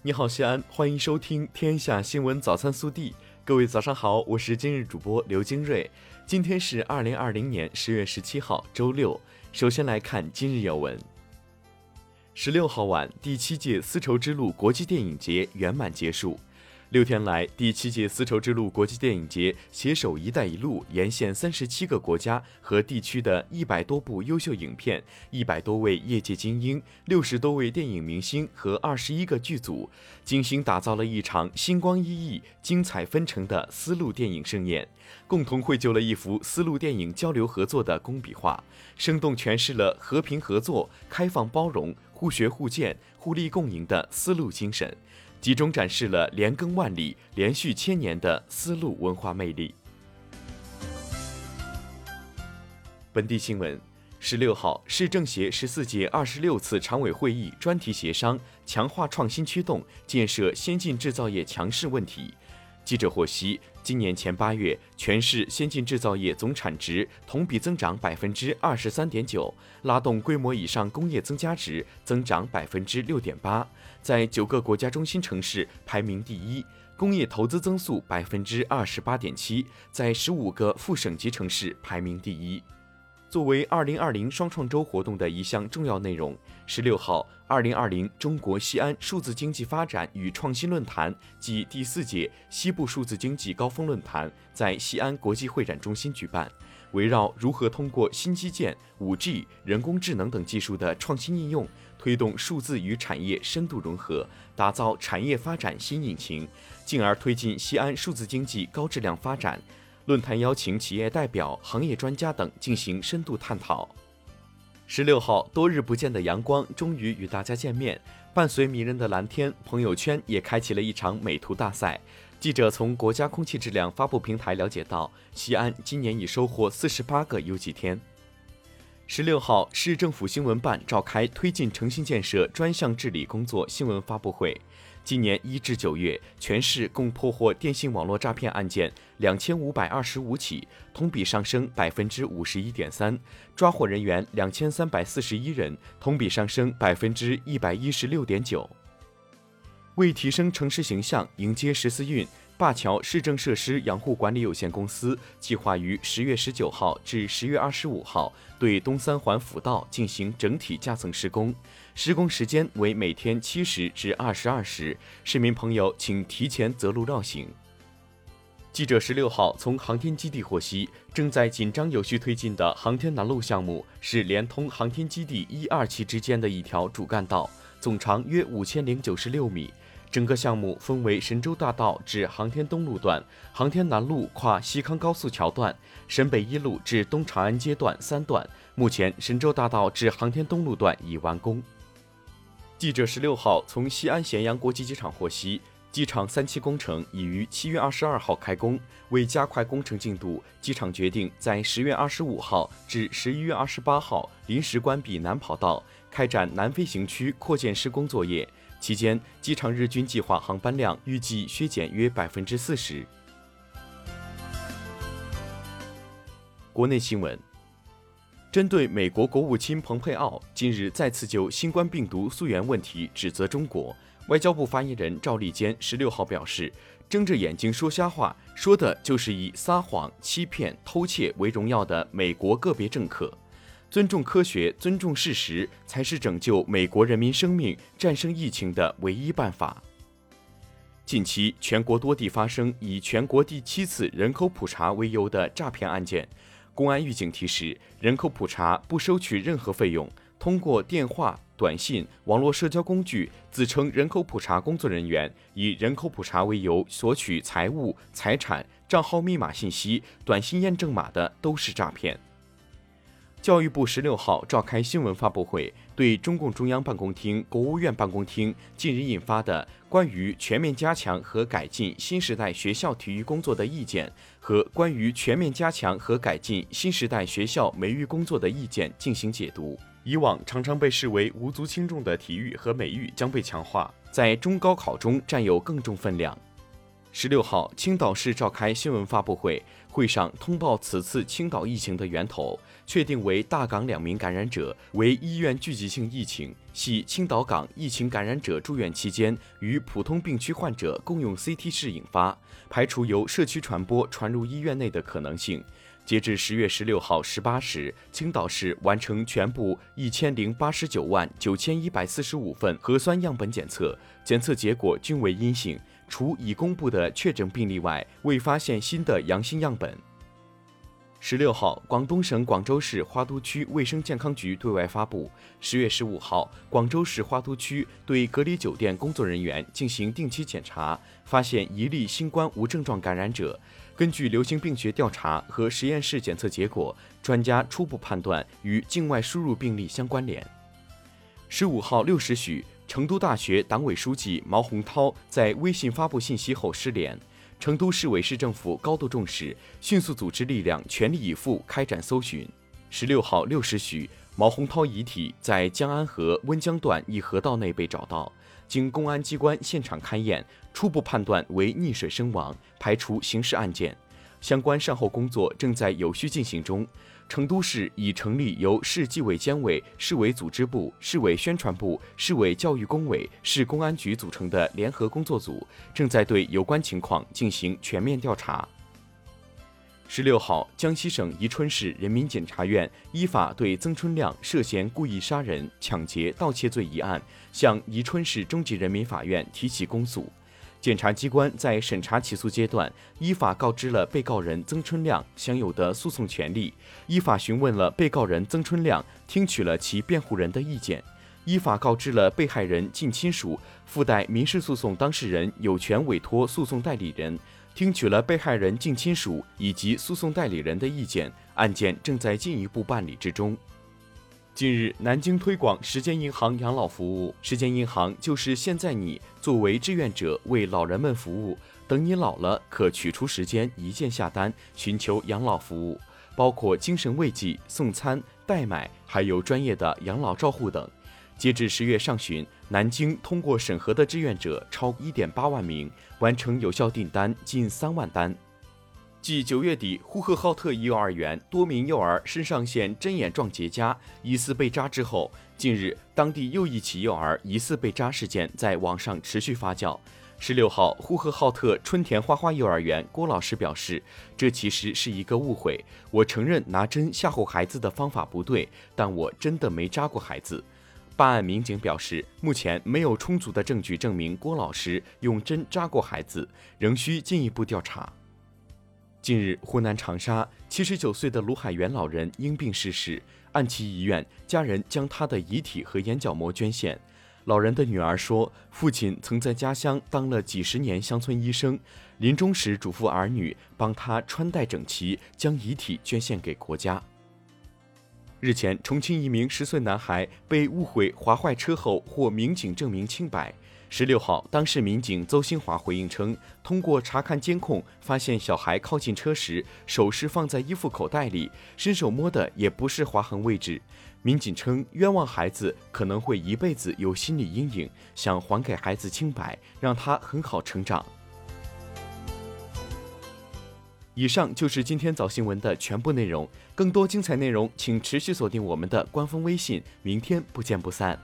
你好，西安，欢迎收听《天下新闻早餐速递》。各位早上好，我是今日主播刘金瑞。今天是二零二零年十月十七号，周六。首先来看今日要闻。十六号晚，第七届丝绸之路国际电影节圆满结束。六天来，第七届丝绸之路国际电影节携手“一带一路”沿线三十七个国家和地区的一百多部优秀影片、一百多位业界精英、六十多位电影明星和二十一个剧组，精心打造了一场星光熠熠、精彩纷呈的丝路电影盛宴，共同绘就了一幅丝路电影交流合作的工笔画，生动诠释了和平合作、开放包容、互学互鉴、互利共赢的丝路精神。集中展示了连更万里、连续千年的丝路文化魅力。本地新闻：十六号，市政协十四届二十六次常委会议专题协商强化创新驱动建设先进制造业强势问题。记者获悉，今年前八月，全市先进制造业总产值同比增长百分之二十三点九，拉动规模以上工业增加值增长百分之六点八，在九个国家中心城市排名第一；工业投资增速百分之二十八点七，在十五个副省级城市排名第一。作为二零二零双创周活动的一项重要内容，十六号，二零二零中国西安数字经济发展与创新论坛暨第四届西部数字经济高峰论坛在西安国际会展中心举办，围绕如何通过新基建、五 G、人工智能等技术的创新应用，推动数字与产业深度融合，打造产业发展新引擎，进而推进西安数字经济高质量发展。论坛邀请企业代表、行业专家等进行深度探讨。十六号，多日不见的阳光终于与大家见面，伴随迷人的蓝天，朋友圈也开启了一场美图大赛。记者从国家空气质量发布平台了解到，西安今年已收获四十八个优绩天。十六号，市政府新闻办召开推进诚信建设专项治理工作新闻发布会。今年一至九月，全市共破获电信网络诈骗案件两千五百二十五起，同比上升百分之五十一点三，抓获人员两千三百四十一人，同比上升百分之一百一十六点九。为提升城市形象，迎接十四运。灞桥市政设施养护管理有限公司计划于十月十九号至十月二十五号对东三环辅道进行整体夹层施工，施工时间为每天七时至二十二时，市民朋友请提前择路绕行。记者十六号从航天基地获悉，正在紧张有序推进的航天南路项目是连通航天基地一二期之间的一条主干道，总长约五千零九十六米。整个项目分为神州大道至航天东路段、航天南路跨西康高速桥段、沈北一路至东长安街段三段。目前，神州大道至航天东路段已完工。记者十六号从西安咸阳国际机场获悉，机场三期工程已于七月二十二号开工。为加快工程进度，机场决定在十月二十五号至十一月二十八号临时关闭南跑道，开展南飞行区扩建施工作业。期间，机场日均计划航班量预计削减约百分之四十。国内新闻：针对美国国务卿蓬佩奥近日再次就新冠病毒溯源问题指责中国，外交部发言人赵立坚十六号表示：“睁着眼睛说瞎话，说的就是以撒谎、欺骗、偷窃为荣耀的美国个别政客。”尊重科学，尊重事实，才是拯救美国人民生命、战胜疫情的唯一办法。近期，全国多地发生以全国第七次人口普查为由的诈骗案件。公安预警提示：人口普查不收取任何费用，通过电话、短信、网络社交工具自称人口普查工作人员，以人口普查为由索取财物、财产、账号密码信息、短信验证码的，都是诈骗。教育部十六号召开新闻发布会，对中共中央办公厅、国务院办公厅近日印发的《关于全面加强和改进新时代学校体育工作的意见》和《关于全面加强和改进新时代学校美育工作的意见》进行解读。以往常常被视为无足轻重的体育和美育将被强化，在中高考中占有更重分量。十六号，青岛市召开新闻发布会，会上通报此次青岛疫情的源头，确定为大港两名感染者为医院聚集性疫情，系青岛港疫情感染者住院期间与普通病区患者共用 CT 室引发，排除由社区传播传入医院内的可能性。截至十月十六号十八时，青岛市完成全部一千零八十九万九千一百四十五份核酸样本检测，检测结果均为阴性。除已公布的确诊病例外，未发现新的阳性样本。十六号，广东省广州市花都区卫生健康局对外发布：十月十五号，广州市花都区对隔离酒店工作人员进行定期检查，发现一例新冠无症状感染者。根据流行病学调查和实验室检测结果，专家初步判断与境外输入病例相关联。十五号六时许，成都大学党委书记毛洪涛在微信发布信息后失联。成都市委市政府高度重视，迅速组织力量，全力以赴开展搜寻。十六号六时许，毛洪涛遗体在江安河温江段一河道内被找到，经公安机关现场勘验，初步判断为溺水身亡，排除刑事案件。相关善后工作正在有序进行中。成都市已成立由市纪委监委、市委组织部、市委宣传部、市委教育工委、市公安局组成的联合工作组，正在对有关情况进行全面调查。十六号，江西省宜春市人民检察院依法对曾春亮涉嫌故意杀人、抢劫、盗窃罪一案，向宜春市中级人民法院提起公诉。检察机关在审查起诉阶段，依法告知了被告人曾春亮享有的诉讼权利，依法询问了被告人曾春亮，听取了其辩护人的意见，依法告知了被害人近亲属附带民事诉讼当事人有权委托诉讼代理人，听取了被害人近亲属以及诉讼代理人的意见，案件正在进一步办理之中。近日，南京推广时间银行养老服务。时间银行就是现在你作为志愿者为老人们服务，等你老了可取出时间一键下单，寻求养老服务，包括精神慰藉、送餐、代买，还有专业的养老照护等。截至十月上旬，南京通过审核的志愿者超一点八万名，完成有效订单近三万单。继九月底呼和浩特一幼儿园多名幼儿身上现针眼状结痂，疑似被扎之后，近日当地又一起幼儿疑似被扎事件在网上持续发酵。十六号，呼和浩特春田花花幼儿园郭老师表示，这其实是一个误会。我承认拿针吓唬孩子的方法不对，但我真的没扎过孩子。办案民警表示，目前没有充足的证据证明郭老师用针扎过孩子，仍需进一步调查。近日，湖南长沙七十九岁的卢海元老人因病逝世，按其遗愿家人将他的遗体和眼角膜捐献。老人的女儿说，父亲曾在家乡当了几十年乡村医生，临终时嘱咐儿女帮他穿戴整齐，将遗体捐献给国家。日前，重庆一名十岁男孩被误会划坏车后获民警证明清白。十六号，当事民警邹新华回应称，通过查看监控，发现小孩靠近车时手是放在衣服口袋里，伸手摸的也不是划痕位置。民警称，冤枉孩子可能会一辈子有心理阴影，想还给孩子清白，让他很好成长。以上就是今天早新闻的全部内容，更多精彩内容请持续锁定我们的官方微信，明天不见不散。